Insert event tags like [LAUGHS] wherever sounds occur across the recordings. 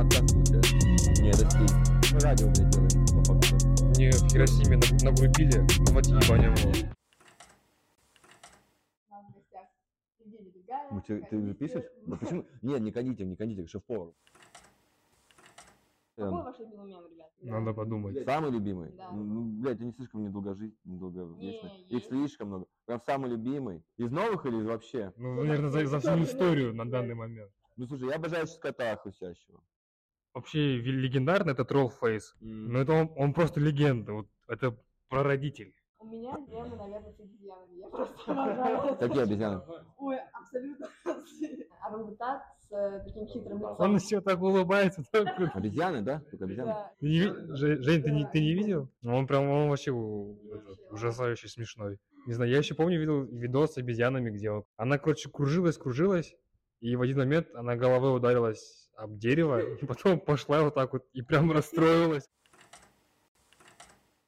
отдохнуть, да? Не, это стиль. Мы радио, блядь, делаем, по факту. Мне в Хиросиме наг- нагрубили, хватит ебаня Бегаев. Ну, ты, ты пишешь? Ну почему? Нет, не кондитер, не кондитер, шеф-повар. Какой Эм, ваш любимый мем, ребят? Надо подумать. Самый любимый? Да. Ну, блядь, они слишком недолго жить, недолго вечно. Не, Их слишком много. Прям самый любимый. Из новых или из вообще? Ну, наверное, за, за всю историю на данный момент. Ну слушай, я обожаю кота хрустящего. Вообще легендарный это Троллфейс. Но это он, он просто легенда. Вот это прародитель. У меня мемы, наверное, с обезьянами. Я просто обожаю. Какие обезьяны? Ой, абсолютно. Орангутан с э, таким хитрым лицом. Он все так улыбается. так. Обезьяны, да? Только обезьяны? Да. Ты не Жень, ты не, ты не видел? Он прям, он вообще этот, ужасающе смешной. Не знаю, я еще помню, видел видос с обезьянами, где он- она, короче, кружилась, кружилась, и в один момент она головой ударилась об дерево, и [LAUGHS] потом пошла вот так вот и прям расстроилась.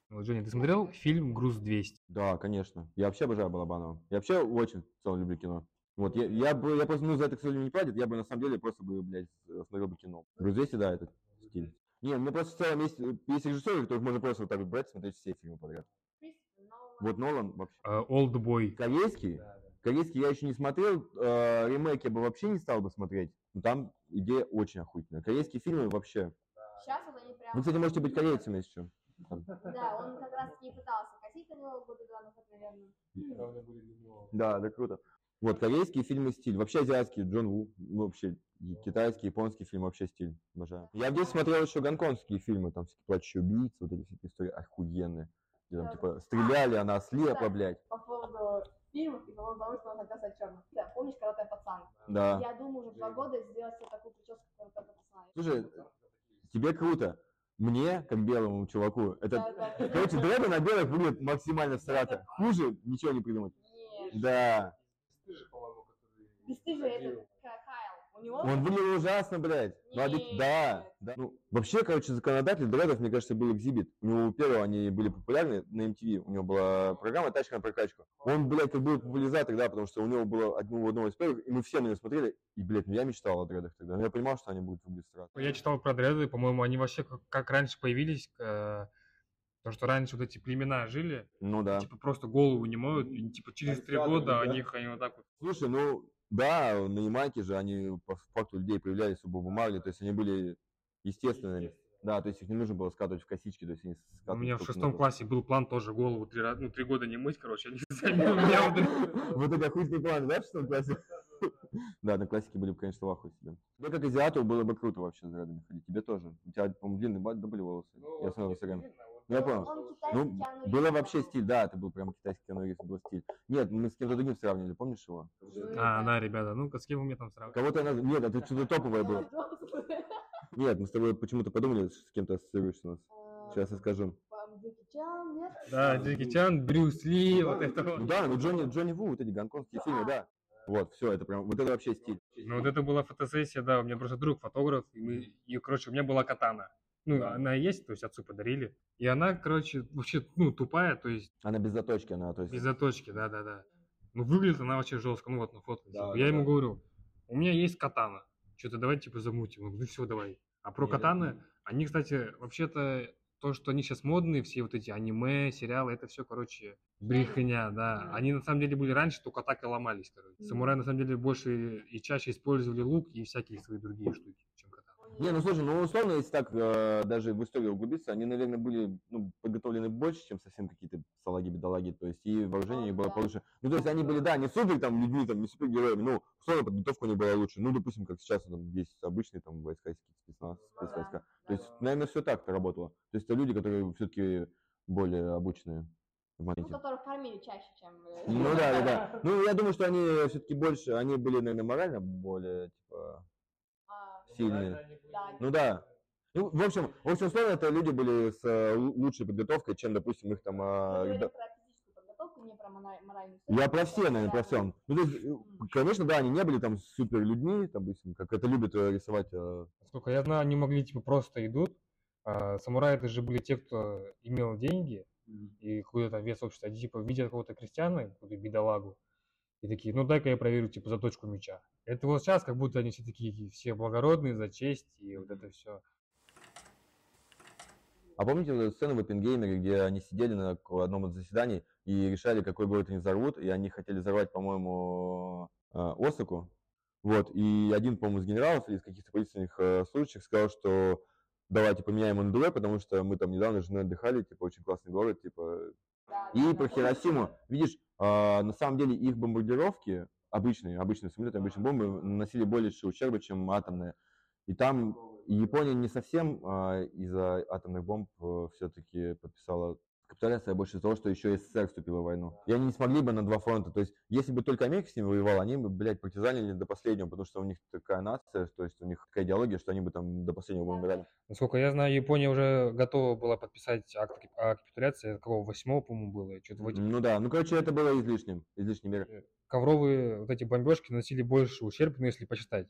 Вот, Женя, ты смотрел фильм «Груз 200»? Да, конечно. Я вообще обожаю Балабанова. Я вообще очень в целом люблю кино. Вот, я, я бы, я просто, ну, за это, к сожалению, не платят, я бы, на самом деле, просто бы, блядь, смотрел бы кино. Груз 200, да, этот стиль. Не, ну, просто в целом есть, есть режиссеры, которых можно просто вот так вот брать, смотреть все фильмы подряд. Вот Нолан вообще. «Олдбой». Корейский, корейский я еще не смотрел, э, ремейк я бы вообще не стал бы смотреть. Но там идея очень охуительная. Корейские фильмы вообще. Сейчас вот они прям... Вы, кстати, можете быть корейцами что. Там. Да, он как раз не пытался косить на него года два назад, наверное. Да, да круто. Вот, корейские фильмы стиль. Вообще азиатские, Джон Ву. Ну, вообще, китайский, японский фильм вообще стиль. Обожаю. Я в детстве смотрел еще гонконгские фильмы, там всякие плачущие убийцы, вот эти всякие истории охуенные. Где там, типа, стреляли, она ослепла, блядь. По поводу фильмов и по поводу того, что он оказывается черным. Да, помнишь «Карате пацан»? Да. Я думаю, уже два года сделать себе такую прическу, как «Карате пацана». Слушай, тебе круто. Мне, как белому чуваку, это... Да, да. Короче, дреды на белых выглядят максимально срато. Хуже ничего не придумать. Нет. Да. Бесстыжий это Ка- Кайл. У него... Он выглядел ужасно, блядь. Ну, Нет. да, да. Ну, вообще, короче, законодатель дредов, мне кажется, был экзибит. У него у первого они были популярны на MTV. У него была программа «Тачка на прокачку». Он, блядь, как был популяризатор, да, потому что у него было одно, одного из первых, и мы все на него смотрели. И, блядь, ну я мечтал о дредах тогда. Но я понимал, что они будут выглядеть странно. Я читал про дреды, по-моему, они вообще как, как раньше появились, э, то, что раньше вот эти племена жили, Ну да. типа просто голову не моют, и типа через три года они их они вот так вот. Слушай, ну да, на Ямайке же они по факту людей появлялись в Бобу Марли, то есть они были естественными. Да, то есть их не нужно было скатывать в косички, то есть они У меня в шестом классе был план тоже голову три, ну, три года не мыть, короче, они [LAUGHS] сами у меня вот- [LAUGHS] Вот это охуительный план, да, в шестом классе? [LAUGHS] Да, на классике были бы, конечно, в ахуе себе. Тебе как азиату было бы круто вообще с дредами ходить. Тебе тоже. У тебя, по-моему, длинные да, были волосы. Я смотрел в Инстаграме. Ну, я понял. Он Ну, было вообще стиль, да, это был прям китайский Ривз, был стиль. Нет, мы с кем-то другим сравнивали, помнишь его? А, да, ребята, ну с кем вы меня там сравниваете? Кого-то я Нет, это что-то топовое было. [LAUGHS] Нет, мы с тобой почему-то подумали, что с кем-то ассоциируешься у нас. Сейчас я скажу. Вам Джеки Чан, нет? Да, Джеки Чан, Брюс Ли, вот это Ну вот. да, ну Джонни, Джонни Ву, вот эти гонконгские фильмы, да. Вот, все, это прям, вот это вообще стиль. Ну вот это была фотосессия, да, у меня просто друг фотограф, и мы, и, короче, у меня была катана. Ну, она есть, то есть отцу подарили. И она, короче, вообще, ну, тупая, то есть Она без заточки, она, то есть... без заточки, да-да-да. Ну, выглядит она вообще жестко, ну вот на фото. Да, типа. да, Я ему да. говорю, у меня есть катана, что-то давай, типа, замутим. Он говорит, ну все, давай. А про Не, да. катаны, они, кстати, вообще-то, то, что они сейчас модные, все вот эти аниме, сериалы, это все, короче, брехня, да. Мгм. Они на самом деле были раньше, только так и ломались, короче. Самураи на самом деле больше и чаще использовали лук и всякие свои другие штуки. Не, ну слушай, ну условно, если так э, даже в историю углубиться, они, наверное, были ну, подготовлены больше, чем совсем какие-то салаги-бедолаги, то есть и вооружение у них было Да. получше. Ну, то есть они были, да, не супер там людьми, там, не супергероями, ну, условно, подготовка у них была лучше. Ну, допустим, как сейчас там есть обычные там войска, спецназ, Ну спецвойска. То есть, наверное, все так-то работало. То есть это люди, которые все-таки более обученные в Ну, которых кормили чаще, чем... э, Ну да, да, да. [LAUGHS] Ну, я думаю, что они все-таки больше, они были, наверное, морально более, типа, сильные. да, Ну да. Ну, в общем, в общем, условно, это люди были с э, лу- лучшей подготовкой, чем, допустим, их там... Говорим да- про физическую подготовку, не про мора- моральную. Я про все, наверное, про все. Ну, то есть, э, конечно, да, они не были там супер людьми, там, допустим, как это любят э, рисовать. э, Насколько я знаю, они могли, типа, просто идут. А самураи это же были те, кто имел деньги и какой-то вес общества. Они, типа, видят какого-то крестьяна, какую-то бедолагу, И такие, ну дай-ка я проверю, типа, заточку меча. Это вот сейчас как будто они все такие, все благородные, за честь и вот это все. А помните вот эту сцену в Оппенгеймере, где они сидели на одном из заседаний и решали, какой город они взорвут, и они хотели взорвать, по-моему, э, Осаку. Вот, и один, по-моему, из генералов или из каких-то правительственных э, служащих сказал, что давайте поменяем НДВ, потому что мы там недавно с женой отдыхали, типа, очень классный город, типа. И про. Хиросиму, видишь, а, на самом деле их бомбардировки, обычные, обычные самолеты, обычные бомбы, наносили больше ущерба, чем атомные. И там Япония не совсем а, из-за атомных бомб все-таки подписала капитуляцию, а больше из-за того, что еще СССР вступила в войну. И они не смогли бы на два фронта. То есть, если бы только Америка с ними воевала, они бы, блядь, партизанили до последнего, потому что у них такая нация, то есть у них такая идеология, что они бы там до последнего умирали. Насколько я знаю, Япония уже готова была подписать акт о капитуляции, это какого, восьмого, по-моему, было, что-то в этих Ну да, ну короче, это было излишним, излишней меры. ковровые вот эти бомбежки наносили больше ущерб, ну, если посчитать.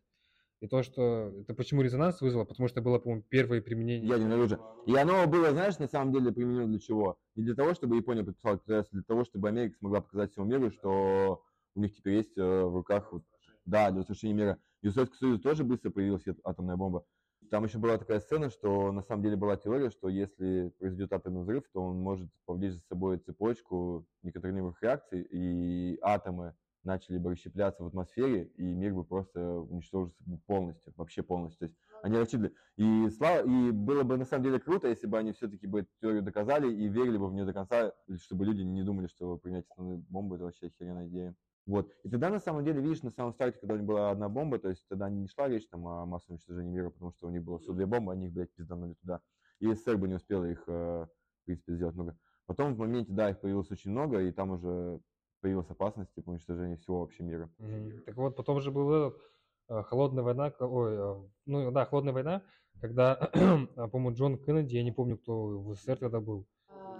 И то, что... Это почему резонанс вызвало? Потому что было, по-моему, первое применение... ядерное оружие. И оно было, знаешь, на самом деле применено для чего? Не для того, чтобы Япония подписала капитуляцию, для того, чтобы Америка смогла показать всему миру, что у них теперь есть э, в руках, вот, да, для совершения мира. И у Советского Союза тоже быстро появилась атомная бомба. Там еще была такая сцена, что на самом деле была теория, что если произойдет атомный взрыв, то он может повлечь за собой цепочку некоторых реакций, и атомы начали бы расщепляться в атмосфере, и мир бы просто уничтожился бы полностью, вообще полностью. То есть они рассчитывали. И, слава, и было бы на самом деле круто, если бы они все-таки бы эту теорию доказали и верили бы в нее до конца, чтобы люди не думали, что принять атомную бомбу это вообще охеренная идея. Вот. И тогда, на самом деле, видишь, на самом старте, когда у них была одна бомба, то есть тогда не шла речь там о массовом уничтожении мира, потому что у них было всего две бомбы, они их, блядь, пизданули туда. И СССР бы не успела их, э, в принципе, сделать много. Потом в моменте, да, их появилось очень много, и там уже появилась опасность, типа, уничтожения всего вообще мира. Мгм. Так вот, потом же был этот, э, холодная война, ой, э, ну да, холодная война, когда, [CLEARS THROAT] а, по-моему, Джон Кеннеди, я не помню, кто в СССР тогда был,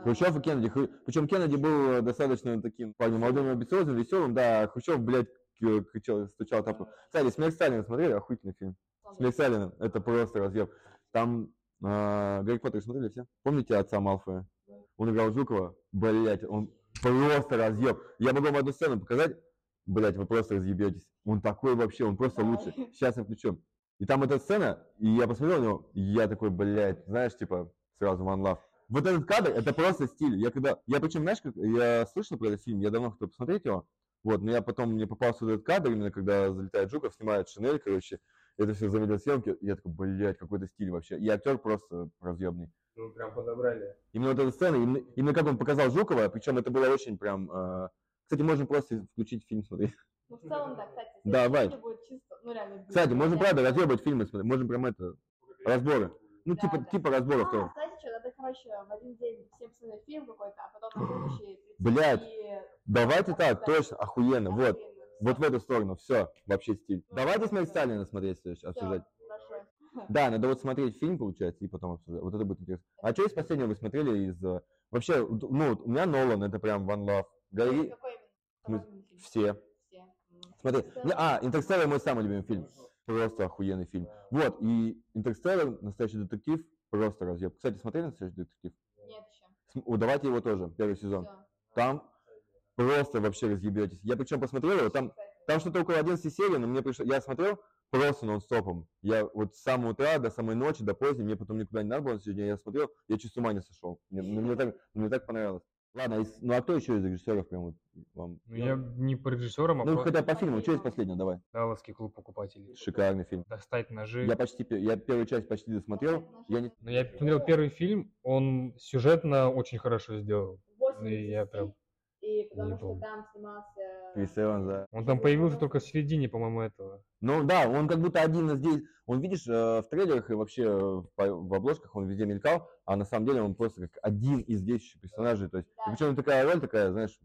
Хрущев и Кеннеди. Хру- Причем Кеннеди был э, достаточно таким парнем молодым, амбициозным, веселым, да, Хрущев, блядь, к- кричал, стучал тапку. Кстати, «Смерть Сталина» смотрели? Охуительный фильм. «Смерть Сталина» — это просто разъеб. Там э, Гарри Поттер смотрели все? Помните отца Малфоя? Он играл Жукова, блядь, он просто разъеб. Я могу вам одну сцену показать, блядь, вы просто разъебетесь. Он такой вообще, он просто лучше. Сейчас я включу. И там эта сцена, и я посмотрел на него, и я такой, блядь, знаешь, типа, сразу one love. Вот этот кадр, это просто стиль. Я когда, я причем, знаешь, как, я слышал про этот фильм, я давно хотел посмотреть его, вот, но я потом, мне попался вот этот кадр, именно когда залетает Жуков, снимает шинель, короче, это все замедлил съемки, я такой, блядь, какой-то стиль вообще. И актер просто разъебный. Ну прям подобрали. Именно вот эта сцена, именно, именно как он показал Жукова, причем это было очень прям... э, Кстати, можем просто включить фильм смотреть. Ну, в целом, да, кстати, Давай. будет чисто, ну, реально. Кстати, можно правда разъебать фильмы смотреть, можем прям это, разборы. Ну, Да, типа, да. типа разборов А, тоже. знаете что, надо, короче, в один день всем посмотреть фильм какой-то, а потом на следующий [GASPS] Блядь, и- Давайте так, точно, охуенно, вот. Охуенно. Вот в эту сторону, все, вообще стиль. Ну, Давайте да, «Смерть да. Сталина» смотреть, Всё, обсуждать. [LAUGHS] Да, надо вот смотреть фильм, получается, и потом обсуждать. Вот это будет интересно. А что из последнего вы смотрели из... э, Вообще, ну, вот у меня Нолан, это прям One Love. Гарри, Какой все. Все. Смотри, не- а, «Интерстеллар» мой самый любимый фильм. Просто охуенный фильм. Вот, и «Интерстеллар», «Настоящий детектив», просто разъеб. Кстати, смотрели «Настоящий детектив»? Нет еще. Давайте его тоже, первый сезон. Всё. Там просто вообще разъебетесь. Я причем посмотрел его, там, там что-то около 11 серий, но мне пришло, я смотрел просто нон-стопом. Я вот с самого утра до самой ночи, до поздней, мне потом никуда не надо было сегодня, я смотрел, я чуть с ума не сошел. Мне, ну, мне так, мне так понравилось. Ладно, из- ну а кто еще из режиссеров прям вот вам? Ну, я не по режиссерам, а Ну, просто хотя по фильму, что из последнего, давай. Далласский клуб покупателей. Шикарный фильм. Достать ножи. Я почти, я первую часть почти досмотрел. Я не... Ну, я посмотрел первый фильм, он сюжетно очень хорошо сделал. 80 Ну, и я прям И потому не что помню. там снимался... Крис Эванс, да. Он там появился только в середине, по-моему, этого. Ну да, он как будто один из здесь. Он, видишь, э, в трейлерах и вообще э, в обложках он везде мелькал, а на самом деле он просто как один из действующих персонажей. То есть, Да. причем такая роль такая, знаешь,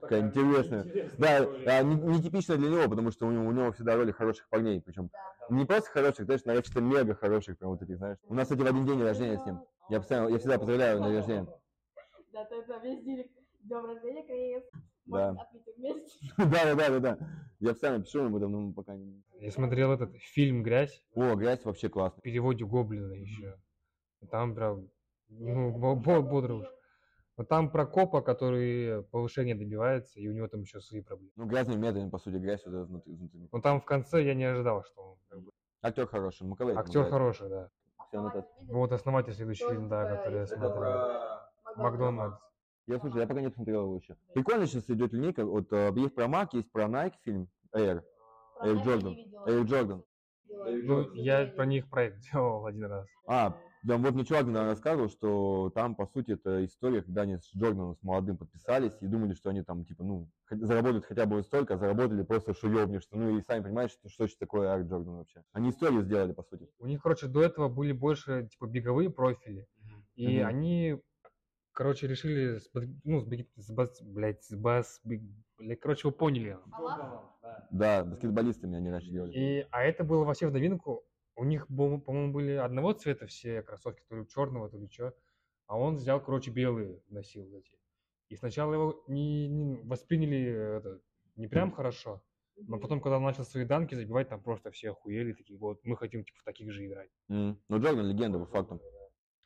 такая интересная. Да, а, не- нетипичная для него, потому что у него, у него всегда роли хороших парней. Причем Да. не просто хороших, знаешь, нарочито мега хороших, прям вот таких, знаешь. У нас, кстати, в один день рождения с ним. Я, постоянно, я всегда поздравляю на день рождения. Да, то это весь директ. Днем рождения, Крис. Да. Может, отметим вместе. Да, да, да, да, да. Я постоянно пишу ему, но мы пока не... Я смотрел этот фильм «Грязь» О, грязь вообще классно. в переводе Гоблина еще. Там прям, ну, бо- бо- бодро уж. Но там про копа, который повышение добивается, и у него там еще свои проблемы. Ну, грязными методами, по сути, грязь вот это внутри. внутри. Но там в конце я не ожидал, что он как бы... Актер хороший, Маковей. Актер хороший, да. Ну. Вот основатель следующий фильм, да, который я смотрел. Макдональдс. Я, слушай, я пока не посмотрел его еще. Прикольно сейчас идет линейка. Вот э, есть про Mac, есть про Nike фильм Air. Air Jordan. Air Jordan. Ну, я про них проект делал один раз. А, да, вот мне чувак рассказывал, что там, по сути, это история, когда они с Джорданом, с молодым подписались и думали, что они там, типа, ну, заработают хотя бы вот столько, а заработали просто шуёбнешь. Ну, и сами понимаете, что, что это такое Air Jordan вообще. Они историю сделали, по сути. У них, короче, до этого были больше, типа, беговые профили. И Мгм. они, короче, решили, с ну, с, с бас- блядь, с бас, блядь, короче, вы поняли. Да, баскетболистами они раньше делали. И, а это было вообще в новинку. У них, по- по-моему, были одного цвета все кроссовки, то ли черного, то ли что. А он взял, короче, белые носил эти. И сначала его не, не восприняли это, не прям хорошо. Но потом, когда он начал свои данки забивать, там просто все охуели, такие, вот, мы хотим, типа, в таких же играть. М. Ну, Джордан легенда, по факту.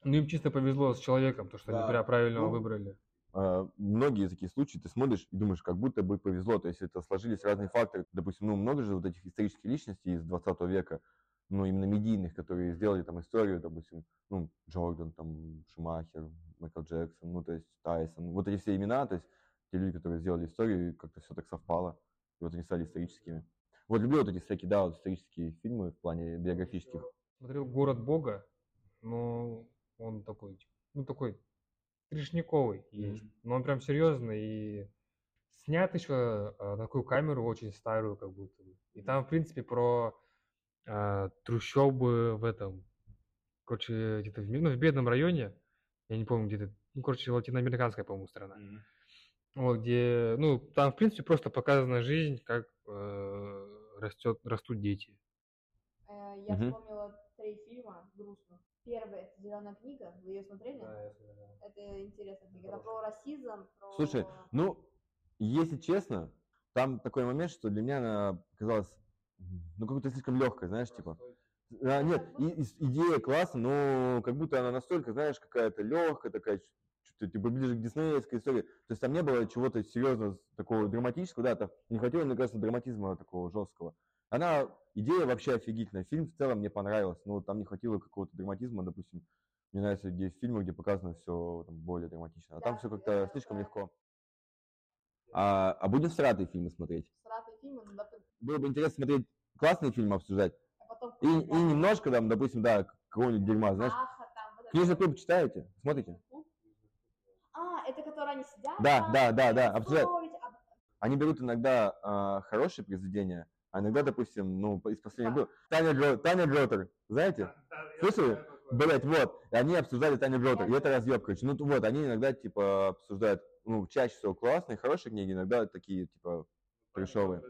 Ну, им чисто повезло с человеком, то, что Да. они прям правильного Ну, выбрали. А, многие такие случаи ты смотришь и думаешь, как будто бы повезло, то есть это сложились разные факторы. Допустим, ну много же вот этих исторических личностей из 20 века, ну именно медийных, которые сделали там историю, допустим, ну Джордан, там Шумахер, Майкл Джексон, ну то есть Тайсон, вот эти все имена, то есть те люди, которые сделали историю, как-то все так совпало, и вот они стали историческими. Вот люблю вот эти всякие, да, вот исторические фильмы в плане биографических. Смотрел «Город Бога», но он такой, типа, ну, такой трешниковый есть. Но он прям серьезный и снят еще на такую камеру очень старую, как будто бы. И там, в принципе, про а, трущобы в этом, короче, где-то в, ну, в бедном районе, я не помню, где-то, ну, короче, латиноамериканская, по-моему, страна. Вот, где, ну, там, в принципе, просто показана жизнь, как э, растет, растут дети. Э, Я Мгм. вспомнила это Зеленая книга. Вы ее смотрели? Это интересная книга. Это про расизм, про... Слушай, ну, если честно, там такой момент, что для меня она казалась, ну, как-то слишком легкой, знаешь, типа. А, нет, и- и- идея класса, но как будто она настолько, знаешь, какая-то легкая, такая, что-то типа ближе к диснеевской истории. То есть там не было чего-то серьезно такого драматического, да, там не хватило, мне кажется, драматизма такого жесткого. Она, идея вообще офигительная. Фильм в целом мне понравился, но там не хватило какого-то драматизма, допустим. Мне нравятся где фильмы, где показано все более драматично. А там Да, все как-то слишком да. легко. А, а будем сратые фильмы смотреть. Сратые фильмы, ну, да, Было бы интересно смотреть классные фильмы обсуждать. а потом... И, и немножко там, допустим, да, какого-нибудь дерьма, знаешь. Аха, там, вот Книжный клуб читаете? Смотрите? А, это которые они сидят? Да, там, да, да, да, обсуждают. а- Они берут иногда а, хорошие произведения, а иногда, допустим, ну, из последнего было. Таня, Джо, Таня Джотер, знаете? Слышали? Блять, вот. И они обсуждали Таня Джотер. И это разъеб, короче. Ну, вот, они иногда, типа, обсуждают, ну, чаще всего классные, хорошие книги, иногда такие, типа, трешовые.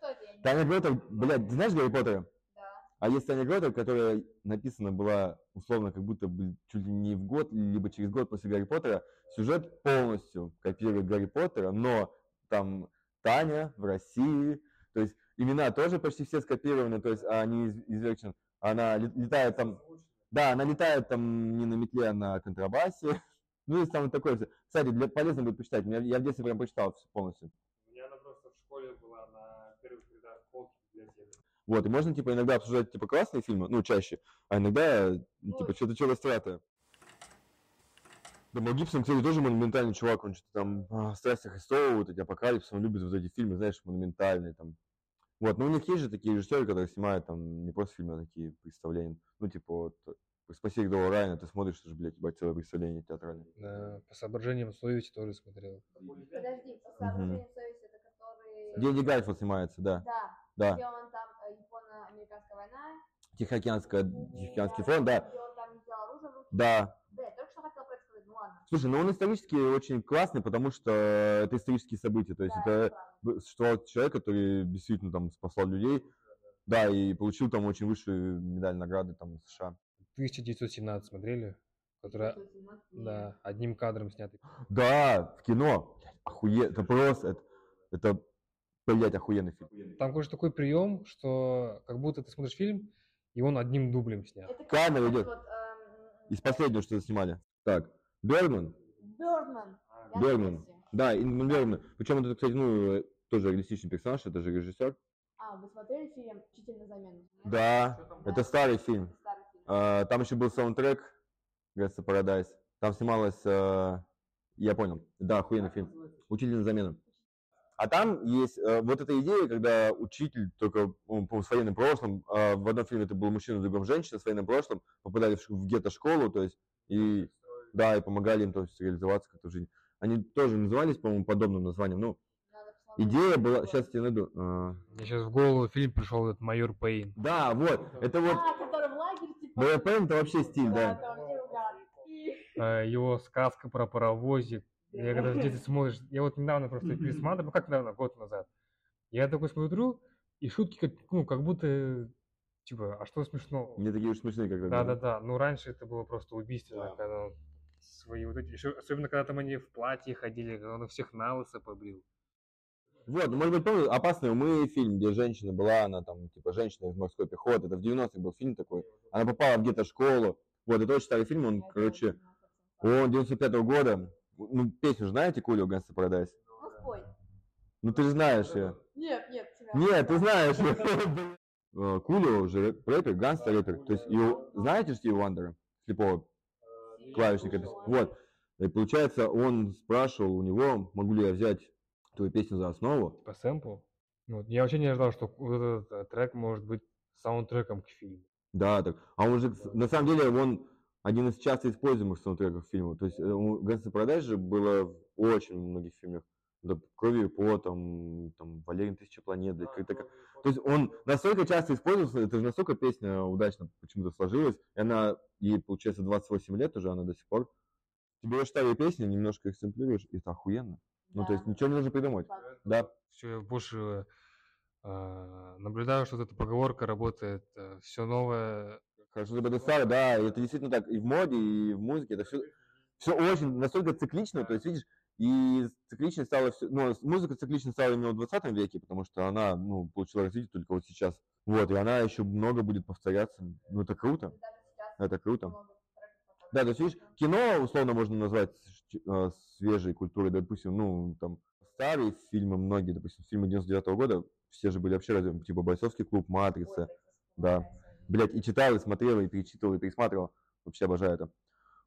А Таня. Джотер, блядь, ты знаешь Гарри Поттера? Да. А есть Таня Гротер, которая написана была условно как будто бы чуть ли не в год, либо через год после Гарри Поттера. Сюжет полностью копирует Гарри Поттера, но там Таня в России, то есть имена тоже почти все скопированы, то есть они из, из Virgin. Она ле- летает там, да, она летает там не на метле, а на контрабасе. [LAUGHS] Ну, и там вот такое. всё. Кстати, для, полезно будет почитать. Я, я в детстве прям почитал всё полностью. У меня она просто в школе была на первых рядах полки библиотеки. Вот, и можно, типа, иногда обсуждать, типа, классные фильмы, ну, чаще, а иногда, типа, Ой. что-то что-то стратое. Да, Мел Гибсон, кстати, тоже монументальный чувак, он что-то там а, в страстях Христова, вот эти апокалипсы, он любит вот эти фильмы, знаешь, монументальные там. Вот, но у них есть же такие режиссеры, которые снимают там не просто фильмы, а такие представления. Ну, типа, вот, «Спаси Рядового Райана», ты смотришь, это же, блядь, ебать, целое представление театральное. Да, по соображениям совести тоже смотрел. Подожди, по соображениям совести, это который... Где Гарфилд снимается, да, Да, да. где он там, э, японо-американская война. Тихоокеанская, Тихоокеанский фронт, да, Где он там не оружие в руки. да, Да, я только что хотела ладно. Слушай, ну он исторически очень классный, потому что это исторические события. То есть Да, это б- существовал человек, который действительно там спасал людей, да, и получил там очень высшую медаль награды там США. 1917 смотрели? Которая, 1917 да, одним кадром снятый. Да, в кино. Охуе... Это просто, это, это блядь, охуенный фильм. Там, короче, такой прием, что как будто ты смотришь фильм, и он одним дублем снят. Это Камера идет. вот, эм, Из последнего, что снимали. Так, Я в Бергман. курсе. Да, Ингмар Бергман. Причем это, кстати, ну, э, тоже реалистичный персонаж, это же режиссер. А, вы смотрели фильм «Учитель на замену»? Да, это старый фильм. Старый фильм. А, Там еще был саундтрек Гангста Paradise. Там снималась, э, я понял, да, охуенный фильм. Учитель на замену. А там есть э, вот эта идея, когда учитель, только он, по с военным прошлым, а в одном фильме это был мужчина, в другом женщина с военным прошлым, попадали в, в гетто-школу, то есть, и, да, и помогали им, то есть, реализоваться как-то в жизни. Они тоже назывались, по-моему, подобным названием. Ну, идея была, сейчас я тебе найду. А, Мне сейчас в голову фильм пришел этот майор Пейн. Да, вот, это вот, А, который в лагере, типа... Майор Пейн это вообще стиль, да. Э, Его сказка про паровозик. Я когда в детстве смотришь, я вот недавно просто пересматривал, ну как недавно, год назад. Я такой смотрю, и шутки как, ну, как будто, типа, а что смешно? Не такие уж смешные, как Да, да, да. Ну, раньше это было просто убийственно, когда он свои вот эти, особенно когда там они в платье ходили, когда он всех на лысо побрил. Вот, ну, может быть, помню, «Опасные умы» фильм, где женщина была, она там, типа, женщина из морской пехоты, это в 90-х был фильм такой, она попала в где-то школу, вот, это очень старый фильм, он, Я короче, он 95-го года, ну, песню же знаете, Coolio Gangsta's Paradise? Ну, спой. Ну, ты же знаешь ее. Нет, нет, тебя. Нет, ты знаешь её. [LAUGHS] Э, Coolio же рэп- рэпер, гангста рэпер, то есть, знаете Стиви Вандера, слепого клавишника? Вот, и получается, он спрашивал у него, могу ли я взять твою песню за основу, Под сэмпл. Ну, я вообще не ожидал, что вот этот э, трек может быть саундтреком к фильму. Да, так. А он же, кс- на самом деле, он один из часто используемых саундтреков фильма. То есть у Gangsta's Paradise же было в очень многих фильмах. Да, Кровью и потом, там, Валериан Тысяча планет. да, какая-то такая- То есть он настолько часто использовался, это же настолько песня удачно почему-то сложилась. И она, ей, получается, 28 лет уже, она до сих пор. Ты берешь старые песни, немножко их сэмплируешь, и это охуенно. Ну, то Да. есть ничего не нужно придумать. Да. Все, я больше э, наблюдаю, что вот эта поговорка работает. все новое. Хорошо, чтобы это старое, да, это действительно так. И в моде, и в музыке, это все, все очень настолько циклично, то есть, видишь, и циклично стало все, ну, музыка циклично стала именно в 20 веке, потому что она, ну, получила развитие только вот сейчас. Вот, и она еще много будет повторяться. Ну, это круто. Это круто. Да, то есть, видишь, кино, условно, можно назвать э, свежей культурой, допустим, ну, там, старые фильмы многие, допустим, фильмы 99 года, все же были вообще разве, типа «Бойцовский клуб», Ой, «Матрица», так да. блядь, и читал, и смотрел, и перечитывал, и пересматривал. Вообще обожаю это.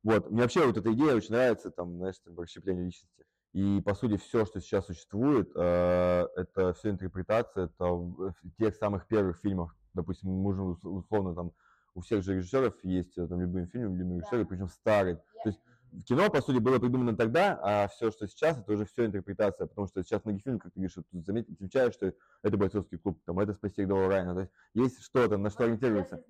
Вот, мне вообще вот эта идея очень нравится, там, знаешь, там, расщепление личности. И, по сути, все, что сейчас существует, э, это все интерпретация, это тех самых первых фильмах. Допустим, можно ус- условно там, у всех же режиссеров есть э, там любимый фильм, режиссер, Да. причем старый. То Я- есть кино, по сути, было придумано тогда, а все, что сейчас, это уже все интерпретация, потому что сейчас многие фильмы, как ты говоришь, тут заметь, замечаешь, что это бойцовский клуб, там, это спасти рядового Райана, то есть есть что-то, на что ориентируется. То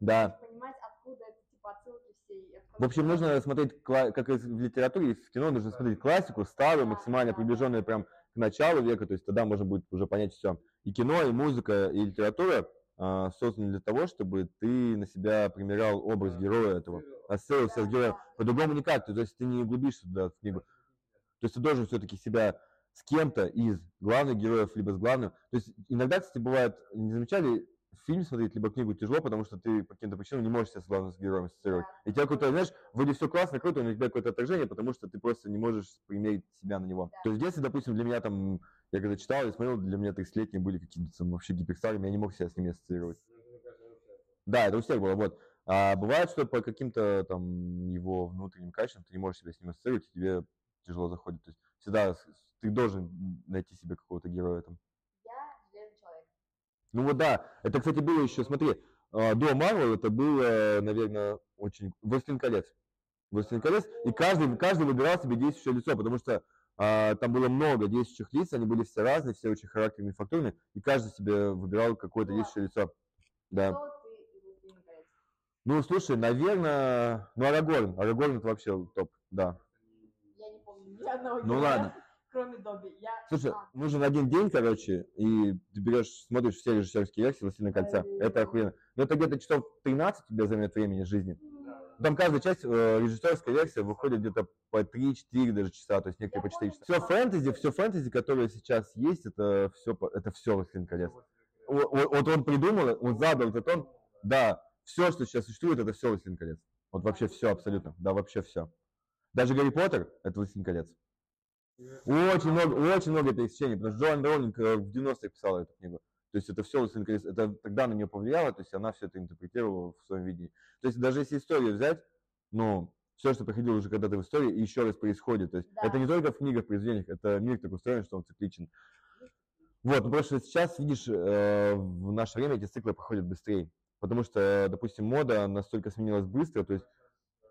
Да. ты будешь понимать, откуда это, типа, отсылки все. И В общем, нужно смотреть, как и в литературе, и в кино нужно смотреть классику, старую, максимально приближенную прям к началу века, то есть тогда можно будет уже понять все. И кино, и музыка, и литература а, созданы для того, чтобы ты на себя примерял образ героя этого, ассоциировался с героем. По-другому никак, то есть ты не углубишься туда в книгу. То есть ты должен все-таки себя с кем-то из главных героев, либо с главным. То есть иногда, кстати, бывает, не замечали, фильм смотреть, либо книгу тяжело, потому что ты по каким-то причинам не можешь себя с главным героем ассоциировать. И тебя какой-то, знаешь, вроде все классно, круто, но у тебя какое-то отражение, потому что ты просто не можешь примерить себя на него. Да. То есть в детстве, допустим, для меня там, я когда читал и смотрел, для меня 30-летние были какие-то там вообще гиперстарами, я не мог себя с ними ассоциировать. Да, это у всех было, вот. А бывает, что по каким-то там его внутренним качествам ты не можешь себя с ним ассоциировать, и тебе тяжело заходит. То есть всегда ты должен найти себе какого-то героя там. Ну вот да, это, кстати, было еще, смотри, а, до Марвел это было, наверное, очень... «Властелин колец». «Властелин колец», и каждый, каждый выбирал себе действующее лицо, потому что а, там было много действующих лиц, они были все разные, все очень характерные, фактурные, и каждый себе выбирал какое-то Вот. действующее лицо. Да. Ну, слушай, наверное, ну, Арагорн. Арагорн это вообще топ, да. Я не помню ни одного Ну ладно. Кроме Добби. Я... Слушай, а, нужен один день, короче, и ты берешь, смотришь все режиссерские версии «Властелина кольца». Это охуенно. Но это где-то часов 13 тебе займет времени жизни. Там каждая часть, э, режиссерская версия выходит где-то по 3-4 даже часа, то есть некоторые по 4 часа. Все фэнтези, все фэнтези, которое сейчас есть, это все, это все «Властелин колец». Вот он придумал, он задал этот тон, да, все, что сейчас существует, это все «Властелин колец». Вот вообще все абсолютно, да, вообще все. Даже Гарри Поттер – это «Властелин колец». Очень много, очень много пересечений, потому что Джоан Роулинг э, в 90-х писала эту книгу. То есть это все «Властелин колец», это тогда на нее повлияло, то есть она все это интерпретировала в своем видении. То есть даже если историю взять, ну, все, что проходило уже когда-то в истории, и еще раз происходит. То есть Да. это не только в книгах, произведениях, это мир так устроен, что он цикличен. Вот, ну просто сейчас, видишь, э, в наше время эти циклы проходят быстрее. Потому что, допустим, мода настолько сменилась быстро. То есть,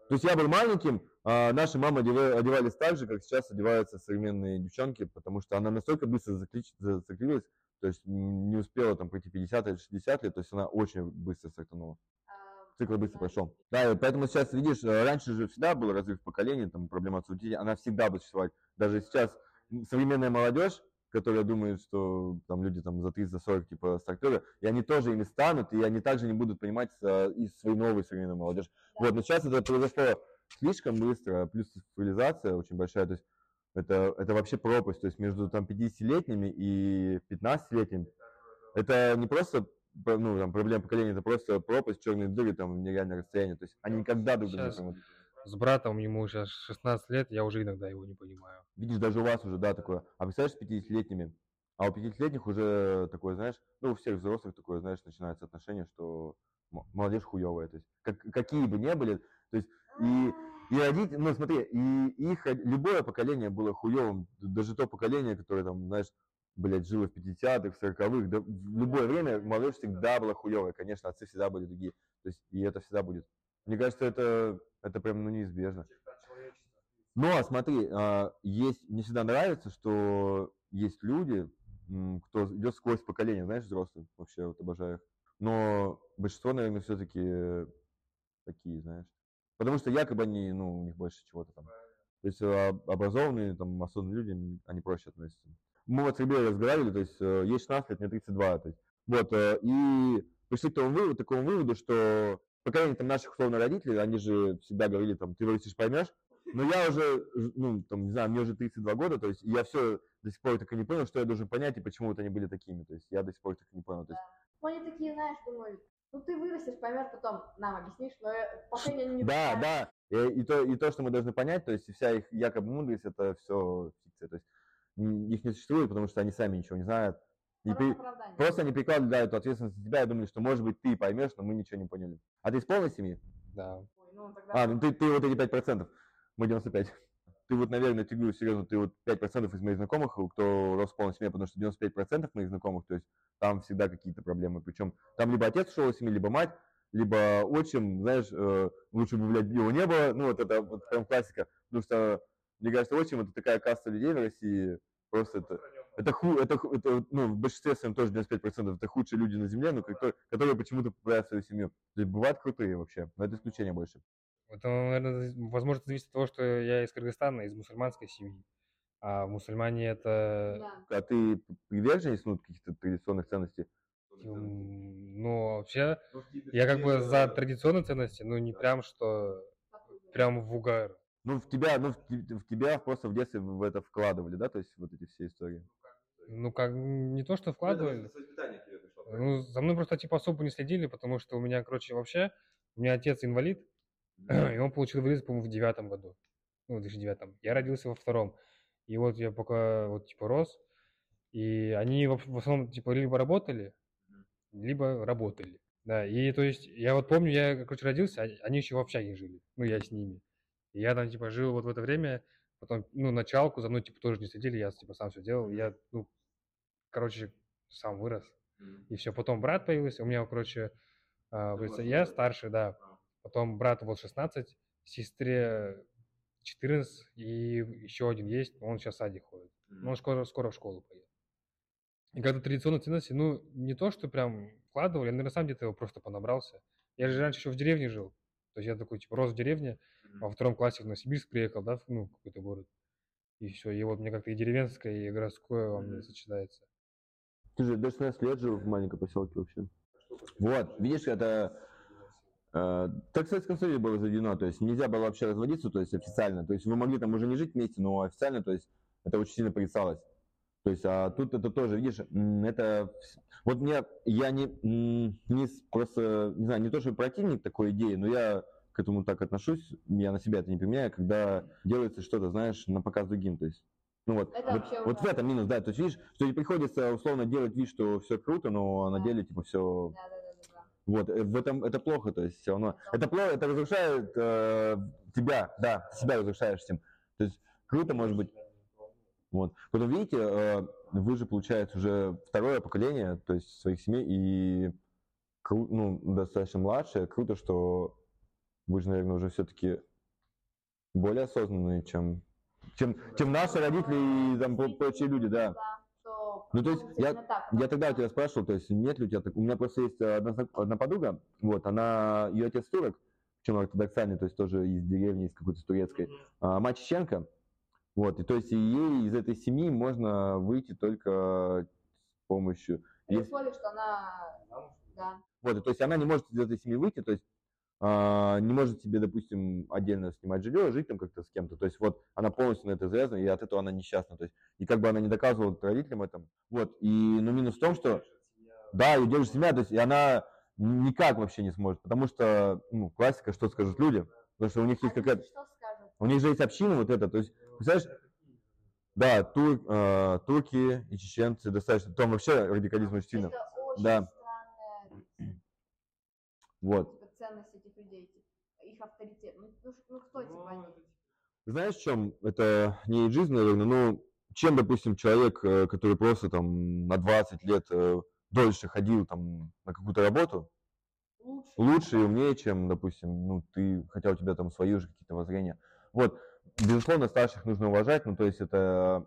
то есть я был маленьким, а наши мамы одева- одевались так же, как сейчас одеваются современные девчонки, потому что она настолько быстро зациклилась, то есть не успела там пройти 50 или 60 лет, то есть она очень быстро стартанула. А, Цикл быстро прошел. Да, и поэтому сейчас, видишь, э, раньше же всегда был разрыв поколений, там проблема отсутствия, она всегда будет существовать. Даже сейчас современная молодежь, которая думает, что там люди там за 30, за 40 типа стартера, и они тоже ими станут, и они также не будут понимать э, и свою новую современную молодежь. Да. Вот, но сейчас это произошло слишком быстро, плюс цифровизация очень большая, то есть это, это вообще пропасть, то есть между там 50-летними и 15-летними, это не просто про- ну, там, проблема поколения, это просто пропасть, черные дыры, там, нереальное расстояние. То есть они никогда друг друга не поймут. С братом ему сейчас 16 лет, я уже иногда его не понимаю. Видишь, даже у вас уже, да, такое. А представляешь, с 50-летними? А у 50-летних уже такое, знаешь, ну, у всех взрослых такое, знаешь, начинается отношение, что молодежь хуевая. То есть, как, какие бы ни были, то есть, и, и родители, ну, смотри, и их, любое поколение было хуевым, даже то поколение, которое там, знаешь, блядь, жило в 50-х, 40-х, да, в любое время молодежь всегда была хуевая, конечно, отцы всегда были другие, то есть, и это всегда будет. Мне кажется, это, это прям, ну, неизбежно. Но смотри, а, есть, мне всегда нравится, что есть люди, кто идет сквозь поколение, знаешь, взрослые, вообще вот обожаю их. Но большинство, наверное, все-таки такие, знаешь. Потому что якобы они, ну, у них больше чего-то там. То есть а, образованные, там, осознанные люди, они проще относятся. Мы вот с Ребей разговаривали, то есть э, ей 16 лет, мне 32, то есть. Вот, э, и пришли к тому выводу, такому выводу, что поколение там наших условно родителей, они же всегда говорили, там, ты вырастешь, поймешь. Но я уже, ну, там, не знаю, мне уже 32 года, то есть я все до сих пор так и не понял, что я должен понять и почему вот они были такими. То есть я до сих пор так и не понял. То есть, Ну, они такие, знаешь, думают, ну ты вырастешь, поймешь, потом нам объяснишь, но э, пока они не да, да. И, и то, и то, что мы должны понять, то есть вся их якобы мудрость, это все фикция. То есть их не существует, потому что они сами ничего не знают. И Просто при- оправдание. просто они прикладывают да, эту ответственность на себя и думали, что, может быть, ты поймешь, но мы ничего не поняли. А ты из полной семьи? Да. Ой, ну, тогда... А, ну ты, ты вот эти 5%, мы 95. Ты вот, наверное, ты говорю серьезно, ты вот 5% из моих знакомых, кто рос в полной семье, потому что 95% моих знакомых, то есть там всегда какие-то проблемы. Причем там либо отец ушел из семьи, либо мать, либо отчим, знаешь, э, лучше бы, блядь, его не было. Ну, вот это вот прям классика. Потому что, мне кажется, отчим это такая каста людей в России, просто это, это, ху, это, ху- это, ну, в большинстве своем тоже 95% это худшие люди на земле, но которые, которые почему-то попадают в свою семью. То есть бывают крутые вообще, но это исключение больше. Это, наверное, возможно, зависит от того, что я из Кыргызстана, из мусульманской семьи. А мусульмане это, Да. А ты приверженец ну, каких-то традиционных ценностей? ну, вообще, я как бы за традиционные ценности, но не прям, что прям в угар. Ну, в тебя, ну, в, в тебя просто в детстве в это вкладывали, да, то есть вот эти все истории. Ну, как, не то, что вкладывали. Ну, за мной просто, типа, особо не следили, потому что у меня, короче, вообще, у меня отец инвалид, [CLEARS THROAT] и он получил инвалидность, по-моему, в девятом году. Ну, в 2009. Я родился во втором. И вот я пока, вот, типа, рос, и они в в основном, типа, либо работали, либо работали. Да, и то есть, я вот помню, я, короче, родился, они- они еще в общаге жили, ну, я с ними. И я там, типа, жил вот в это время, потом, ну, началку за мной, типа, тоже не следили, я, типа, сам все делал, я, ну, короче, сам вырос. И все, потом брат появился, у меня, короче, а, получается, я старший, да, потом брату вот 16, сестре 14, и еще один есть, он сейчас в садик ходит. Ну, он скоро, скоро в школу пойдет. И когда традиционные ценности, ну, не то, что прям вкладывали, я, наверное, сам где-то его просто понабрался. Я же раньше еще в деревне жил. То есть я такой, типа, рос в деревне, во втором классе в Новосибирск приехал, да, в, ну, какой-то город. И все, и вот мне как-то и деревенское, и городское во мне сочетается. Ты же до 16 лет жил в маленьком поселке вообще. Вот, видишь, это... Э, так в Советском Союзе было заведено, то есть нельзя было вообще разводиться, то есть официально. То есть вы могли там уже не жить вместе, но официально, то есть это очень сильно порицалось. То есть, а тут это тоже, видишь, это... Вот мне, я не, не просто, не знаю, не то, что противник такой идеи, но я к этому так отношусь, я на себя это не применяю, когда делается что-то, знаешь, на показ другим, то есть. Ну вот, Это вот, вот в этом минус, да, то есть видишь, что тебе приходится условно делать вид, что все круто, но на Да. деле типа все Да, да, да, да, да. вот, э, в этом это плохо, то есть все равно. Это плохо, это разрушает э, тебя, да, ты себя разрушаешь всем. То есть круто, может быть. Вот. Потом, видите, э, вы же, получается, уже второе поколение, то есть своих семей, и кру- ну, достаточно младшее. Круто, что вы же, наверное, уже все-таки более осознанные, чем, чем, чем наши родители и там про- прочие люди, да. Ну, то есть получается я- так, Я тогда у тебя спрашивал, то есть нет ли у тебя так... У меня просто есть одна, одна подруга, вот, она, ее отец турок, причем ортодоксальный, то есть тоже из деревни, из какой-то турецкой, а, мать чеченка, вот, и то есть ей из этой семьи можно выйти только с помощью... При есть- условии, что она... Да. вот, и то есть она не может из этой семьи выйти, то есть не может себе, допустим, отдельно снимать жилье, жить там как-то с кем-то. То есть вот она полностью на это завязана, и от этого она несчастна. То есть, и как бы она не доказывала родителям этом. Вот, и, ну, минус в том, что, да, ее держит семья, то есть, и она никак вообще не сможет, потому что, ну, классика, что скажут люди, потому что у них есть какая-то, у них же есть община вот это, то есть, представляешь, да, тур, э, турки и чеченцы достаточно, там вообще радикализм очень сильно. Это очень Да. странная [CLEARS THROAT] Вот. Людей, их авторитет. Ну, ну, ну кто типа они? Знаешь, в чем это не эйджизм, наверное, ну, чем, допустим, человек, э, который просто там на 20 лет э, дольше ходил там на какую-то работу, Лучше. лучше и умнее, чем, допустим, ну, ты, хотя у тебя там свои уже какие-то воззрения. Вот, безусловно, старших нужно уважать, ну, то есть это,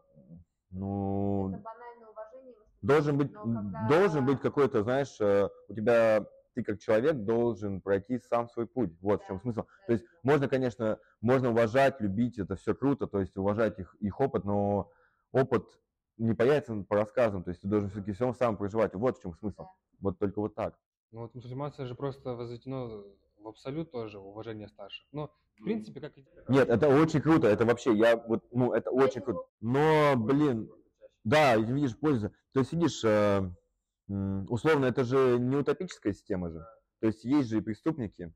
ну, Это банальное уважение. должен быть, но когда- должен быть какой-то, знаешь, э, у тебя, ты как человек должен пройти сам свой путь. Вот в чем Да, смысл. да, То есть можно, конечно, можно уважать, любить, это все круто, то есть уважать их, их опыт, но опыт не появится по рассказам, то есть ты должен все-таки все сам проживать. Вот в чем смысл. Да. Вот только вот так. Ну вот мусульманство же просто возведено в абсолют тоже уважение старших. Но, в принципе, как и... Нет, это очень круто, это вообще, я вот, ну, это очень круто. Но, блин, да, видишь, польза. То есть, видишь, э, условно, это же не утопическая система же. То есть, есть же и преступники,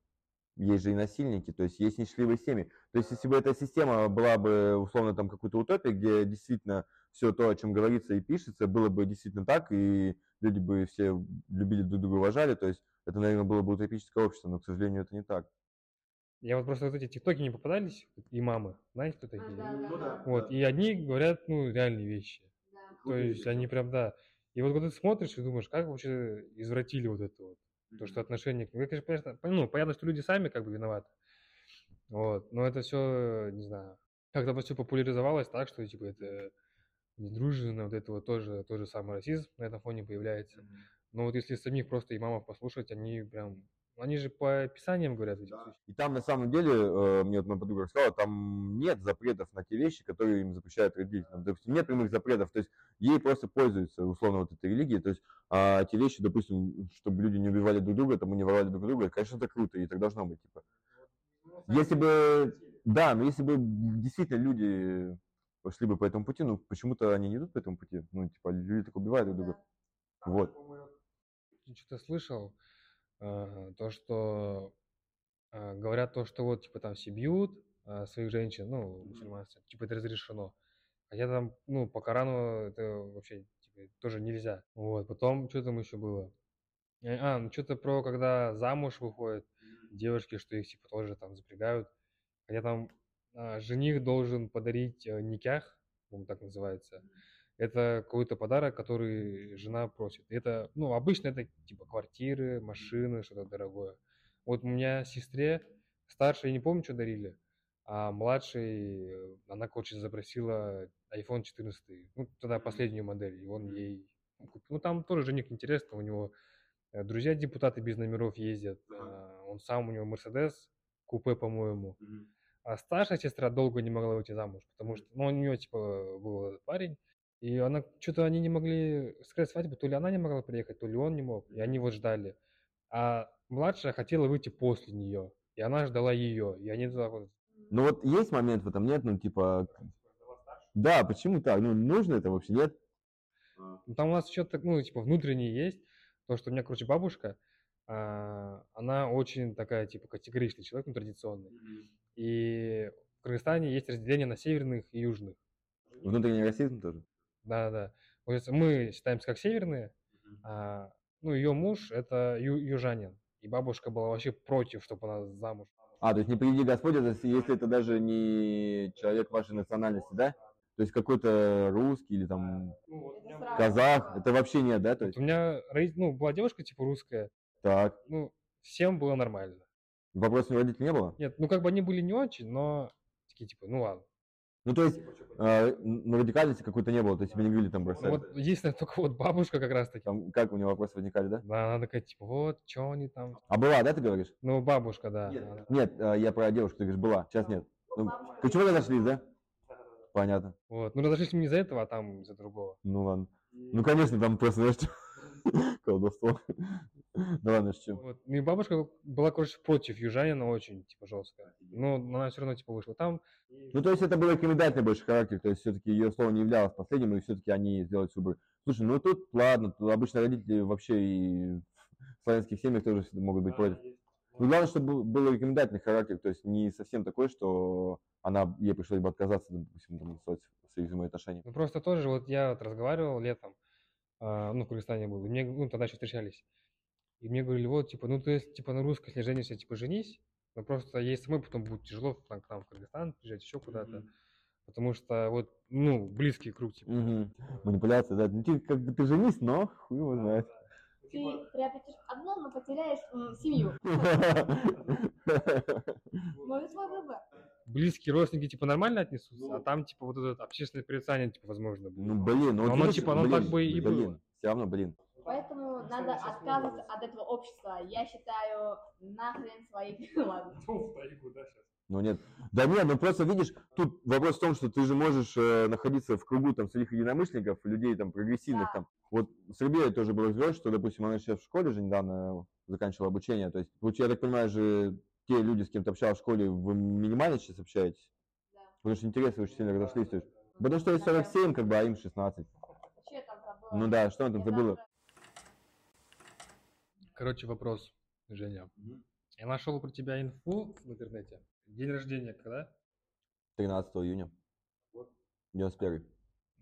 есть же и насильники, то есть, есть несчастливые семьи. То есть, если бы эта система была бы, условно, там, какой-то утопия, где действительно все то, о чем говорится и пишется, было бы действительно так, и люди бы все любили друг друга, уважали, то есть, это, наверное, было бы утопическое общество, но, к сожалению, это не так. Я вот просто вот эти тиктоки не попадались, имамы, знаете, кто А, такие? да, да, да. Вот, и одни говорят, ну, реальные вещи. Да. То есть они прям, да. И вот когда ты смотришь и думаешь, как вообще извратили вот это вот. То, что отношение к ним. Конечно, понятно, ну, понятно, что люди сами как бы виноваты. Вот. Но это все, не знаю, как-то все популяризовалось так, что типа это недружественно, вот это вот тоже, тоже самый расизм на этом фоне появляется. Но вот если самих просто имамов послушать, они прям, они же по описаниям говорят. эти вещи. И там на самом деле, э, мне вот моя подруга рассказала, там нет запретов на те вещи, которые им запрещают религия. Там, допустим, нет прямых запретов, то есть ей просто пользуются условно вот этой религией, то есть а те вещи, допустим, чтобы люди не убивали друг друга, там, не воровали друг друга, конечно, это круто, и так должно быть, типа. Если бы, да, но если бы действительно люди пошли бы по этому пути, ну, почему-то они не идут по этому пути, ну, типа, люди так убивают друг друга. Вот. Что-то слышал, то, что а, говорят то, что вот, типа, там все бьют а, своих женщин, ну, мусульманство, типа, это разрешено. Хотя там, ну, по Корану это вообще типа, тоже нельзя. Вот, потом, что там еще было? Э, А, ну, что-то про, когда замуж выходят девушки, что их, типа, тоже там запрягают. Хотя там а, жених должен подарить э, никях, по-моему, так называется. Это какой-то подарок, который жена просит. Это, ну, обычно это типа квартиры, машины, что-то дорогое. Вот у меня сестре старшей, я не помню, что дарили, а младшей, э, она, короче, запросила iPhone 14, ну, тогда последнюю модель, и он ей купил. Ну, там тоже жених интересно, у него э, друзья депутаты без номеров ездят, а, он сам, у него Мерседес, купе, по-моему. А старшая сестра долго не могла выйти замуж, потому что, ну, у нее, типа, был этот парень, и она, что-то они не могли сказать свадьбу, то ли она не могла приехать, то ли он не мог, и они вот ждали. А младшая хотела выйти после нее, и она ждала ее, и они туда вот... Ну вот есть момент в этом, нет, ну, типа, да, почему так? Ну, нужно это вообще, нет? Ну, Там у нас что-то, ну, типа, внутреннее есть, то, что у меня, короче, бабушка, а, она очень такая, типа, категоричный человек, ну, традиционный. И в Кыргызстане есть разделение на северных и южных. Внутренний расизм тоже. Да-да. То есть мы считаемся как северные, а, ну, ее муж это ю- южанин. И бабушка была вообще против, чтобы она замуж. А, то есть не приведи Господь, это если это даже не человек вашей национальности, да? То есть какой-то русский или там Это сразу, казах, это вообще нет, да? То Вот есть, у меня ну, была девушка типа русская, так, ну, всем было нормально. вопросов у родителей не было? Нет, ну как бы они были не очень, но такие типа, ну ладно. Ну, то есть, э, ну, радикальности какой-то не было, то есть тебе не говорили там Ну, бросать. вот единственное, только вот бабушка как раз таки. Там, как у него вопросы возникали, да? Да, она такая, типа, вот, что они там. А была, да, ты говоришь? Ну, бабушка, да. она- Нет, э, я про девушку, ты говоришь, была, сейчас нет. Ну, почему разошлись, да? Понятно. Вот. Ну, разошлись мы не из-за этого, а там из-за другого. Ну ладно. Ну, конечно, там просто, знаешь, колдовство. Да [LAUGHS] ладно, шучу. Вот. Ну, и бабушка была, короче, против южанина очень, типа, жестко. Но она все равно, типа, вышла. Там, Ну, то есть это был рекомендательный больше характер, то есть все-таки ее слово не являлось последним, и все-таки они сделали выбор. Слушай, ну тут, ладно, тут обычно родители вообще и в славянских семьях тоже могут быть против. Ну, главное, чтобы был- рекомендательный характер, то есть не совсем такой, что она, ей пришлось бы отказаться, допустим, там, от своих взаимоотношений. ну, просто тоже, вот я вот разговаривал летом, ну, в Кыргызстане был, и мне, ну, тогда еще встречались. И мне говорили, вот, типа, ну, ты, типа, на русской, если женишься, типа, женись, но просто ей самой потом будет тяжело там, к нам в Кыргызстан приезжать, еще куда-то. Потому что, вот, ну, близкий круг, типа. Мгм. Манипуляция, да. Ну, ты, как бы ты женись, но хуй его знает. Ты приобретешь одно, но потеряешь м, семью. [LAUGHS] Мой свой выбор. Близкие родственники, типа, нормально отнесутся, а там, типа, вот это общественное порицание, типа, возможно, будет. Ну, блин, ну, оно, типа, оно так бы и было. Все равно, блин. Поэтому надо отказываться от этого общества. Я считаю, нахрен своих... Ладно. [LAUGHS] Ну нет. Да нет, ну просто видишь, тут вопрос в том, что ты же можешь э, находиться в кругу там своих единомышленников, людей там прогрессивных Да. там. Вот с Рубеей тоже был разговор, что, допустим, она сейчас в школе же недавно заканчивала обучение. То есть, я так понимаю же, те люди, с кем ты общалась в школе, вы минимально сейчас общаетесь? Да. Потому что интересы очень сильно разошлись. То есть, потому что ей 47, как бы, а им 16. Че я там забыла? Ну да, что она там Я забыла? Короче, вопрос, Женя. Я нашел про тебя инфу в интернете. День рождения когда? 13 июня. 91.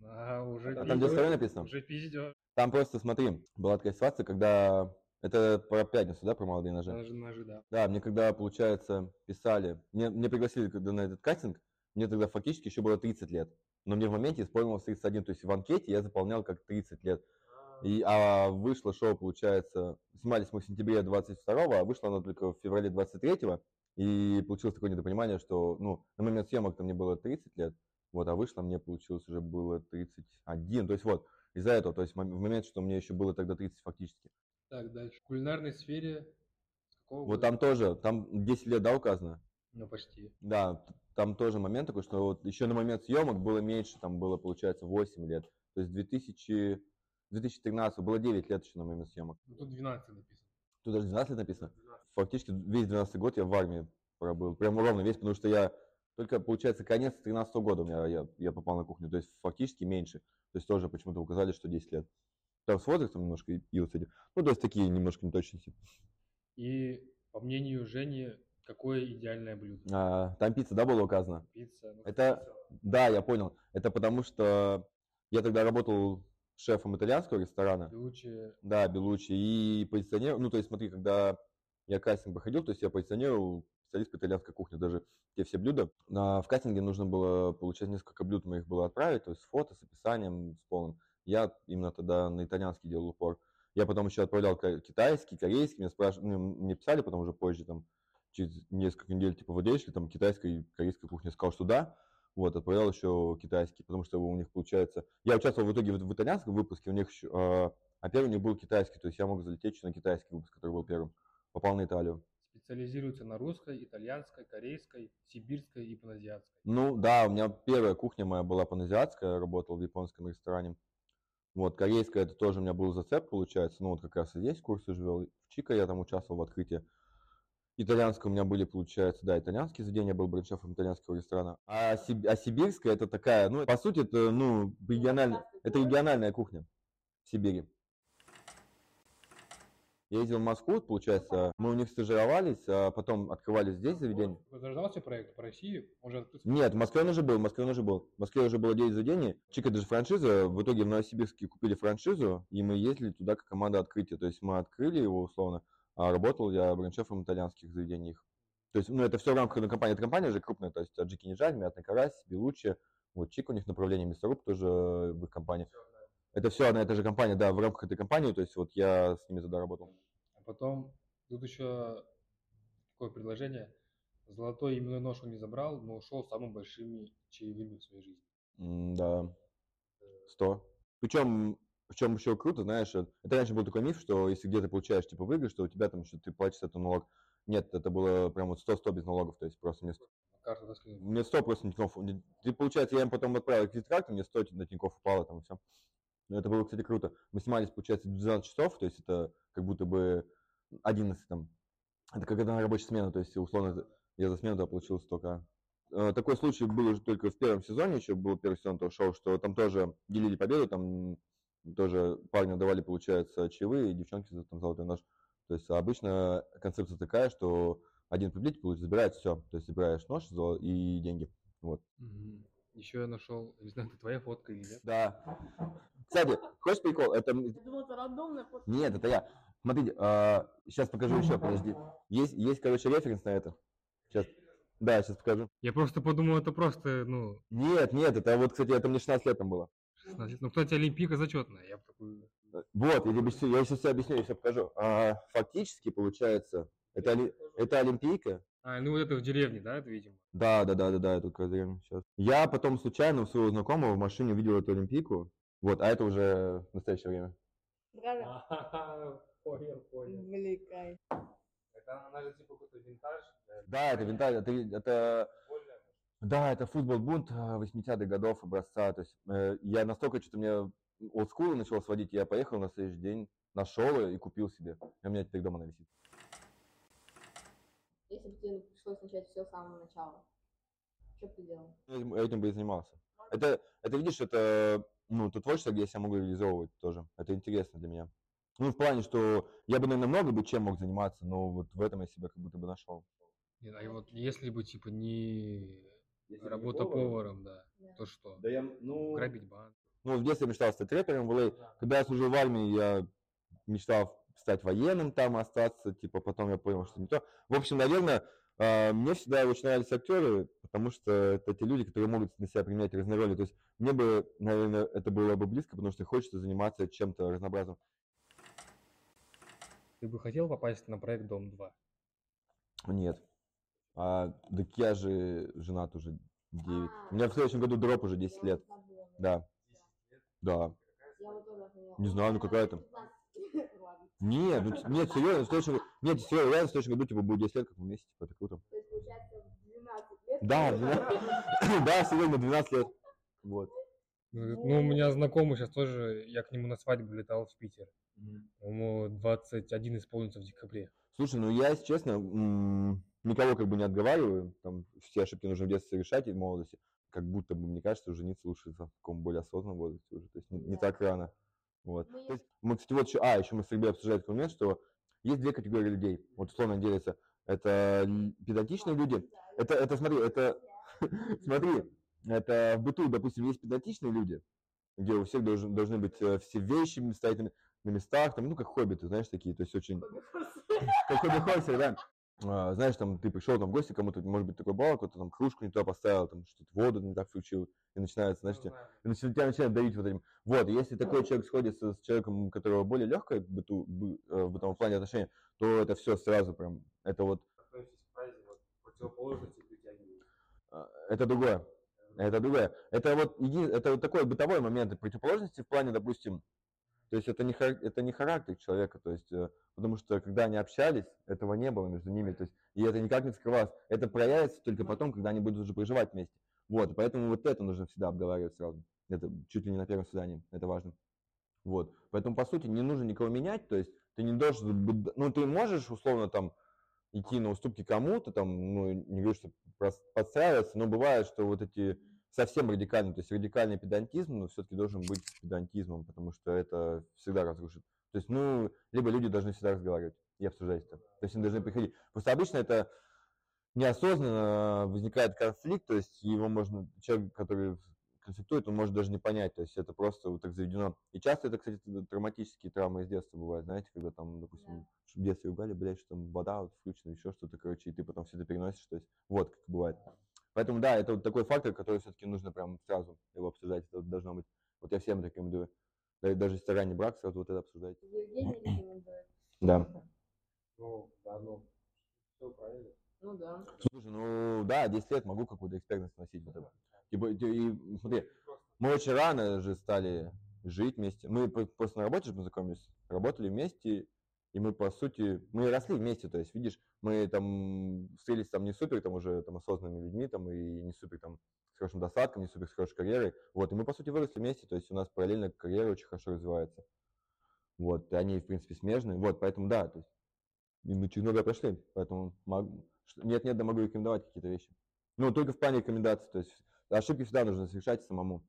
А, уже А там пиздёт. 92 написано? Уже пиздёт. Там просто, смотри, была такая ситуация, когда... Это про пятницу, да, про молодые ножи? Ножи, ножи, да. Да, мне когда, получается, писали, мне, мне пригласили когда на этот кастинг, мне тогда фактически еще было 30 лет. Но мне в моменте исполнилось 31, то есть в анкете я заполнял как 30 лет. И, а вышло шоу, получается, снимались мы в сентябре 22 а вышло оно только в феврале 23 И получилось такое недопонимание, что, ну, на момент съемок там мне было 30 лет, вот, а вышло мне, получилось, уже было 31. То есть вот, из-за этого, то есть в момент, что мне еще было тогда 30 фактически. Так, дальше. В кулинарной сфере с какого Вот года? там тоже, там 10 лет, да, указано? Ну, почти. Да, там тоже момент такой, что вот еще на момент съемок было меньше, там было, получается, 8 лет. То есть 2000, 2013 было 9 лет еще на момент съемок. Ну, тут 12 написано. Тут даже 12 лет написано. Фактически весь 12 год я в армии пробыл. Прям ровно весь, потому что я только, получается, конец 13 года у меня я, я попал на кухню. То есть фактически меньше. То есть тоже почему-то указали, что 10 лет. Там с возрастом немножко и, и вот. Ну, то есть такие немножко неточности. И, по мнению Жени, какое идеальное блюдо? А, там пицца, да, было указано? Пицца. ну, Это- пицца. Да, я понял. Это потому что я тогда работал шефом итальянского ресторана. Лучше Да, Белучи. И позиционировал, ну, то есть, смотри, когда я кастинг проходил, то есть я позиционировал специалист по итальянской кухне, даже те все блюда. На, в кастинге нужно было, получается, несколько блюд мы их было отправить, то есть с фото, с описанием, с полным. Я именно тогда на итальянский делал упор. Я потом еще отправлял китайский, корейский, мне спрашивали, ну, мне писали потом уже позже, там, через несколько недель, типа, владеешь ли там китайской и корейской кухни? Я сказал, что да. Вот, отправлял еще китайский, потому что у них получается... Я участвовал в итоге в, в итальянском выпуске, у них еще... э, а первый у них был китайский, то есть я мог залететь еще на китайский выпуск, который был первым. Попал на Италию. специализируется на русской, итальянской, корейской, сибирской и паназиатской. Ну да, у меня первая кухня моя была паназиатская, я работал в японском ресторане. Вот, корейская это тоже у меня был зацеп, получается. Ну вот как раз и здесь курсы вел. В Чика я там участвовал в открытии. Итальянская у меня были, получается, да, итальянские заведения, я был брендшефом итальянского ресторана. А, сиб- а сибирская это такая, ну, по сути, это, ну, региональная, это региональная кухня в Сибири. Я ездил в Москву, получается, мы у них стажировались, а потом открывали здесь заведение. Зарождался проект по России? Он же открыт- Нет, в Москве он уже был, в Москве он уже был. В Москве уже было 9 заведений. Чика даже франшиза. В итоге в Новосибирске купили франшизу, и мы ездили туда как команда открытия. То есть мы открыли его условно, а работал я браншефом итальянских заведений их. То есть, ну, это все в рамках одной компании. Эта компания же крупная, то есть Аджики Нижаль, Мятный Карась, Белучи, вот Чик у них направление, Мясоруб тоже в их компании. Это все одна и та же компания, да, в рамках этой компании, то есть вот я с ними тогда работал. А потом тут еще такое предложение. Золотой именной нож он не забрал, но ушел самыми большими чаевыми в своей жизни. М, Да, 100. Причем, в чем еще круто, знаешь, э, это раньше был такой миф, что если где-то получаешь, типа, выигрыш, что у тебя там еще ты платишь этот налог. Нет, это было прям вот 100-100 без налогов, то есть просто мне, ст- Карта доски. мне 100 просто на Тинькофф. не- Ты, получается, я им потом отправил кредит карту, мне 100 на Тинькофф упало там и все. Но это было, кстати, круто. Мы снимались, получается, 12 часов, то есть это как будто бы 11 там. Это как это на рабочую смену, то есть условно я за смену тогда получил столько. Э, Такой случай был уже только в первом сезоне, еще был первый сезон того шоу, что там тоже делили победу, там тоже парню давали, получается, чаевые, и девчонки за там золотой нож. То есть обычно концепция такая, что один победитель забирает все. То есть забираешь нож и деньги. Вот. Еще я нашел, не знаю, это твоя фотка или нет. Да. Кстати, хочешь прикол? Это... Я думал, это рандомная фото. Нет, это я. Смотрите, сейчас покажу еще, подожди. Есть, есть, короче, референс на это. Сейчас. Да, сейчас покажу. Я просто подумал, это просто, ну, Нет, нет, это вот, кстати, это мне 16 лет там было. 16 лет. Ну, кстати, Олимпийка зачетная. Я бы такую... Вот, я, тебе объясню, я сейчас все объясню, я все покажу. А, фактически, получается, это, это Олимпийка. А, ну вот это в деревне, да, это, видимо? Да, да, да, да, да, это сейчас. Я потом случайно у своего знакомого в машине увидел эту Олимпийку. Вот, а это уже в настоящее время. Покажи. [LAUGHS] Понял, понял. Блин, кайф. Это она же типа какой-то винтаж. Да, это винтаж, это, это Да, это футбол бунт 80-х годов образца. То есть э, я настолько что-то мне олдскула начал сводить, я поехал на следующий день, нашел ее и купил себе. И у меня теперь дома она висит. Если бы тебе пришлось начать все с самого начала, что бы ты делал? Этим, этим бы и занимался. Это, это видишь, это ну, то творчество, где я себя могу реализовывать тоже. Это интересно для меня. Ну, в плане, что я бы, наверное, много бы чем мог заниматься, но вот в этом я себя как будто бы нашел. Нет, а вот если бы, типа, не Если бы не работа поваром, поваром, да, Да. то что? Да я, ну... Грабить банк. Ну, в детстве мечтал стать рэпером в LA. Когда я служил в армии, я мечтал стать военным там, остаться, типа, потом я понял, что не то. В общем, наверное, а, мне всегда очень нравились актеры, потому что это те люди, которые могут на себя применять разные роли. То есть мне бы, наверное, это было бы близко, потому что хочется заниматься чем-то разнообразным. Ты бы хотел попасть на проект Дом-2? Нет. А, так я же женат уже 9. А, У меня в следующем году дроп уже 10 я лет. вот забыла. Да. Да. Я вот тоже. Не знаю, ну какая там. Нет, ну, нет, серьезно, в следующем, году- нет, серьезно, реально в следующем году типа будет 10 лет, как мы вместе, типа, это круто. То есть, получается, в 12 лет. Да, ты- 12 [LAUGHS] да, сегодня 12 лет. Вот. Ну, ну, у меня знакомый сейчас тоже, я к нему на свадьбу летал в Питер. Ему 21 исполнится в декабре. Слушай, ну я, если честно, никого как бы не отговариваю, там все ошибки нужно в детстве решать и в молодости. Как будто бы, мне кажется, жениться лучше в таком более осознанном возрасте уже, то есть не, не так рано. Вот. Мы То есть мы, кстати, вот еще, а, еще мы с Сергеем обсуждали такой момент, что есть две категории людей, вот условно делятся. Это педантичные люди, это, это, смотри, это, [LAUGHS] смотри, это в быту, допустим, есть педантичные люди, где у всех должен, должны быть э, все вещи стоять на, местах, там, ну, как хоббиты, знаешь, такие, то есть очень, как хобби-хорсер, да. А, знаешь, там, ты пришел там в гости кому-то, может быть, такой балок, кто-то там кружку не туда поставил, там, что-то воду не так включил, и начинается, знаешь, тебя, и начи- тебя начинает давить вот этим. Вот, и если такой человек сходится с человеком, у которого более легкое быту, бы- э, в бытовом плане отношения, то это все сразу прям, это вот, а, это другое. Это другое. Это вот еди- это вот такой бытовой момент противоположности в плане, допустим, то есть это не, это не характер человека, то есть, э, потому что когда они общались, этого не было между ними, то есть, и это никак не скрывалось. Это проявится только потом, когда они будут уже проживать вместе. Вот, поэтому вот это нужно всегда обговаривать сразу. Это чуть ли не на первом свидании, это важно. Вот, поэтому, по сути, не нужно никого менять, то есть, ты не должен, быть- ну, ты можешь, условно, там, идти на уступки кому-то, там, ну, не говорю, что подстраиваться, но бывает, что вот эти совсем радикальные, то есть радикальный педантизм, но все-таки должен быть педантизмом, потому что это всегда разрушит То есть, ну, либо люди должны всегда разговаривать и обсуждать это. То есть они должны приходить. Просто обычно это неосознанно возникает конфликт, то есть его можно, человек, который конфликтует, он может даже не понять, то есть это просто вот так заведено. И часто это, кстати, травматические травмы из детства бывают, знаете, когда там, допустим, в детстве ругали, блядь, что там вода вот включена, еще что-то, короче, и ты потом все это переносишь, то есть вот как бывает. Поэтому да, это вот такой фактор, который все-таки нужно прям сразу его обсуждать, это должно быть. Вот я всем рекомендую. Даже если ранний брак, сразу вот это обсуждать. Евгений рекомендует. [CLEARS THROAT] Да. Ну, да, ну, все правильно. Ну да. Слушай, ну да, 10 лет могу какую-то экспертность носить. Вот это. Типа, и, смотри, мы очень рано же стали жить вместе. Мы просто на работе же познакомились, работали вместе, и мы, по сути, мы росли вместе, то есть, видишь, мы там встретились там не супер, там уже там осознанными людьми, там, и не супер там с хорошим достатком, не супер с хорошей карьерой, вот, и мы, по сути, выросли вместе, то есть, у нас параллельно карьера очень хорошо развивается, вот, и они, в принципе, смежные, вот, поэтому, да, то есть, мы через много прошли, поэтому нет-нет, да могу рекомендовать какие-то вещи. Ну, только в плане рекомендаций, то есть, ошибки всегда нужно совершать самому,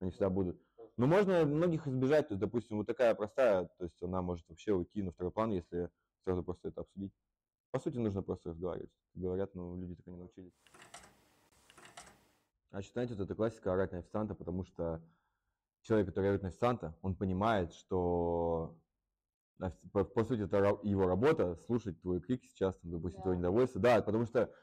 они всегда будут. Но можно многих избежать, то есть, допустим, вот такая простая, то есть она может вообще уйти на второй план, если сразу просто это обсудить. По сути, нужно просто разговаривать. Говорят, но люди так и не научились. Значит, знаете, вот это классика орать на официанта, потому что человек, который орет на официанта, он понимает, что по, по сути, это его работа, слушать твой крик сейчас, там, допустим, да. твое недовольство. Да, потому что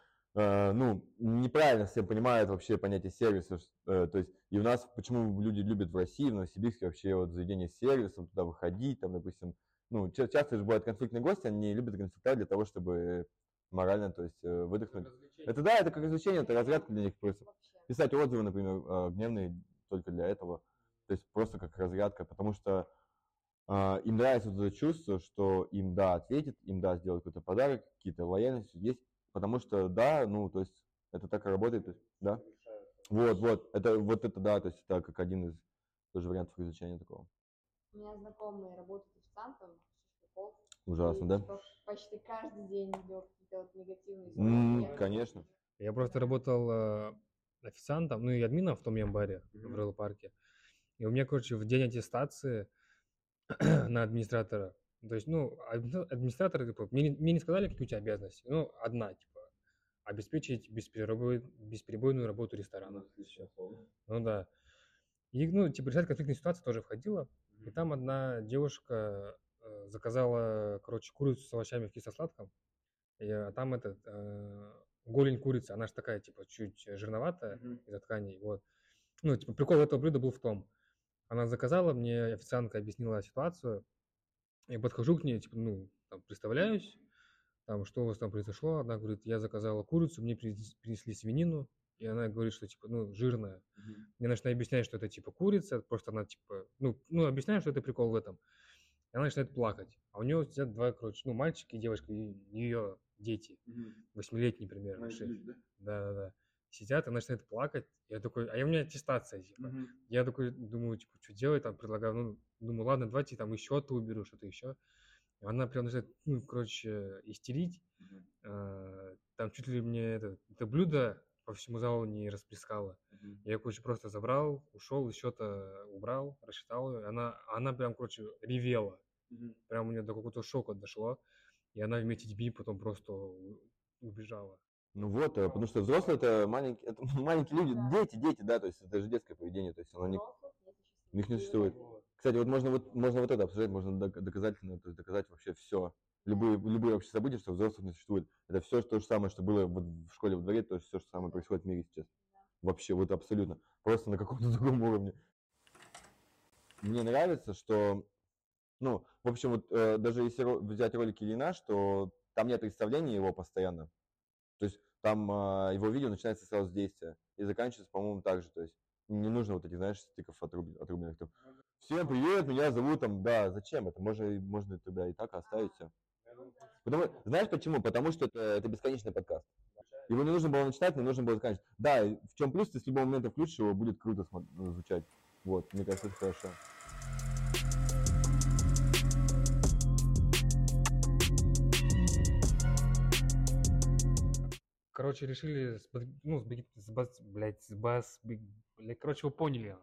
ну, неправильно все понимают вообще понятие сервиса. Э, то есть, и у нас, почему люди любят в России, в Новосибирске вообще вот заведение с сервисом, туда выходить, там, допустим, ну, часто же бывают конфликтные гости, они любят конфликтовать для того, чтобы морально, то есть, э, выдохнуть. Это да, это как развлечение, это разрядка для них просто. Писать отзывы, например, гневные только для этого. То есть просто как разрядка, потому что Uh, им нравится это чувство, что им да ответит, им да сделать какой-то подарок, какие-то лояльности. Есть Потому что, да, ну, то есть, это так и работает, то есть, да. Вот, вот, это, вот это, да, то есть, это как один из тоже вариантов изучения такого. У меня знакомые работают официантом, Ужасно, да? Почти каждый день идет какие-то вот негативные mm, Конечно. Я просто работал э, официантом, ну и админом в том ямбаре mm-hmm. в Рэлл парке. И у меня, короче, в день аттестации [CLEARS THROAT] на администратора то есть, ну, администраторы, типа, мне, мне не сказали, какие у тебя обязанности. Ну, одна, типа, обеспечить бесперебой, бесперебойную работу ресторана. Ну да. И, ну, типа, решать конфликтные ситуации тоже входило. И там одна девушка э, заказала, короче, курицу с овощами в кисло-сладком. И, а там этот э, голень курицы, она же такая, типа, чуть жирноватая mm-hmm. из-за тканей. Вот. Ну, типа, прикол этого блюда был в том. Она заказала, мне официантка объяснила ситуацию, я подхожу к ней, типа, ну, там, представляюсь, там, что у вас там произошло. Она говорит, я заказала курицу, мне принесли свинину, и она говорит, что, типа, ну, жирная. Mm-hmm. Мне начинает объяснять, что это, типа, курица, просто она, типа, ну, ну, объясняю, что это прикол в этом. И она начинает плакать. А у нее сидят два, короче, ну, мальчик и девочка, и ее дети, восьмилетний mm-hmm. примерно. Да? да, да, да. Сидят, она начинает плакать. Я такой, а у меня аттестация, типа. Mm-hmm. Я такой думаю, типа, что делать, там, предлагаю, ну, Думаю, ладно, давайте там еще то уберу, что-то еще. Она прям начинает, ну, короче, истерить. Mm-hmm. А, там чуть ли мне это, это блюдо по всему залу не расплескало. Mm-hmm. Я, короче, просто забрал, ушел, еще-то убрал, рассчитал ее. Она, она прям, короче, ревела. Mm-hmm. Прям у нее до какого-то шока дошло. И она вместе с детьми потом просто убежала. Ну вот, э, потому что взрослые это маленькие, это [LAUGHS] маленькие люди, дети, дети, да, то есть это же детское поведение, то есть оно не, них не существует. Кстати, вот можно вот, можно вот это обсуждать, можно доказательно то есть доказать вообще все. Любые, любые вообще события, что взрослых не существует. Это все то же самое, что было вот в школе во дворе, то есть все, что самое происходит в мире сейчас. Вообще, вот абсолютно. Просто на каком-то [LAUGHS] другом уровне. Мне нравится, что, ну, в общем, вот э, даже если взять ролики Ильина, что там нет представления его постоянно. Там э, его видео начинается сразу с действия и заканчивается, по-моему, так же. То есть не нужно вот этих, знаешь, стиков отрубленных. Всем привет, меня зовут там, да, зачем это? Можно, можно тогда и так оставить все. Потому, знаешь почему? Потому что это, это бесконечный подкаст. Его не нужно было начинать, но нужно было заканчивать. Да, в чем плюс, ты с любого момента включишь его, будет круто звучать. Вот, мне кажется, это хорошо. Короче, решили, с, ну, с, с, блядь, с блядь, короче, вы поняли.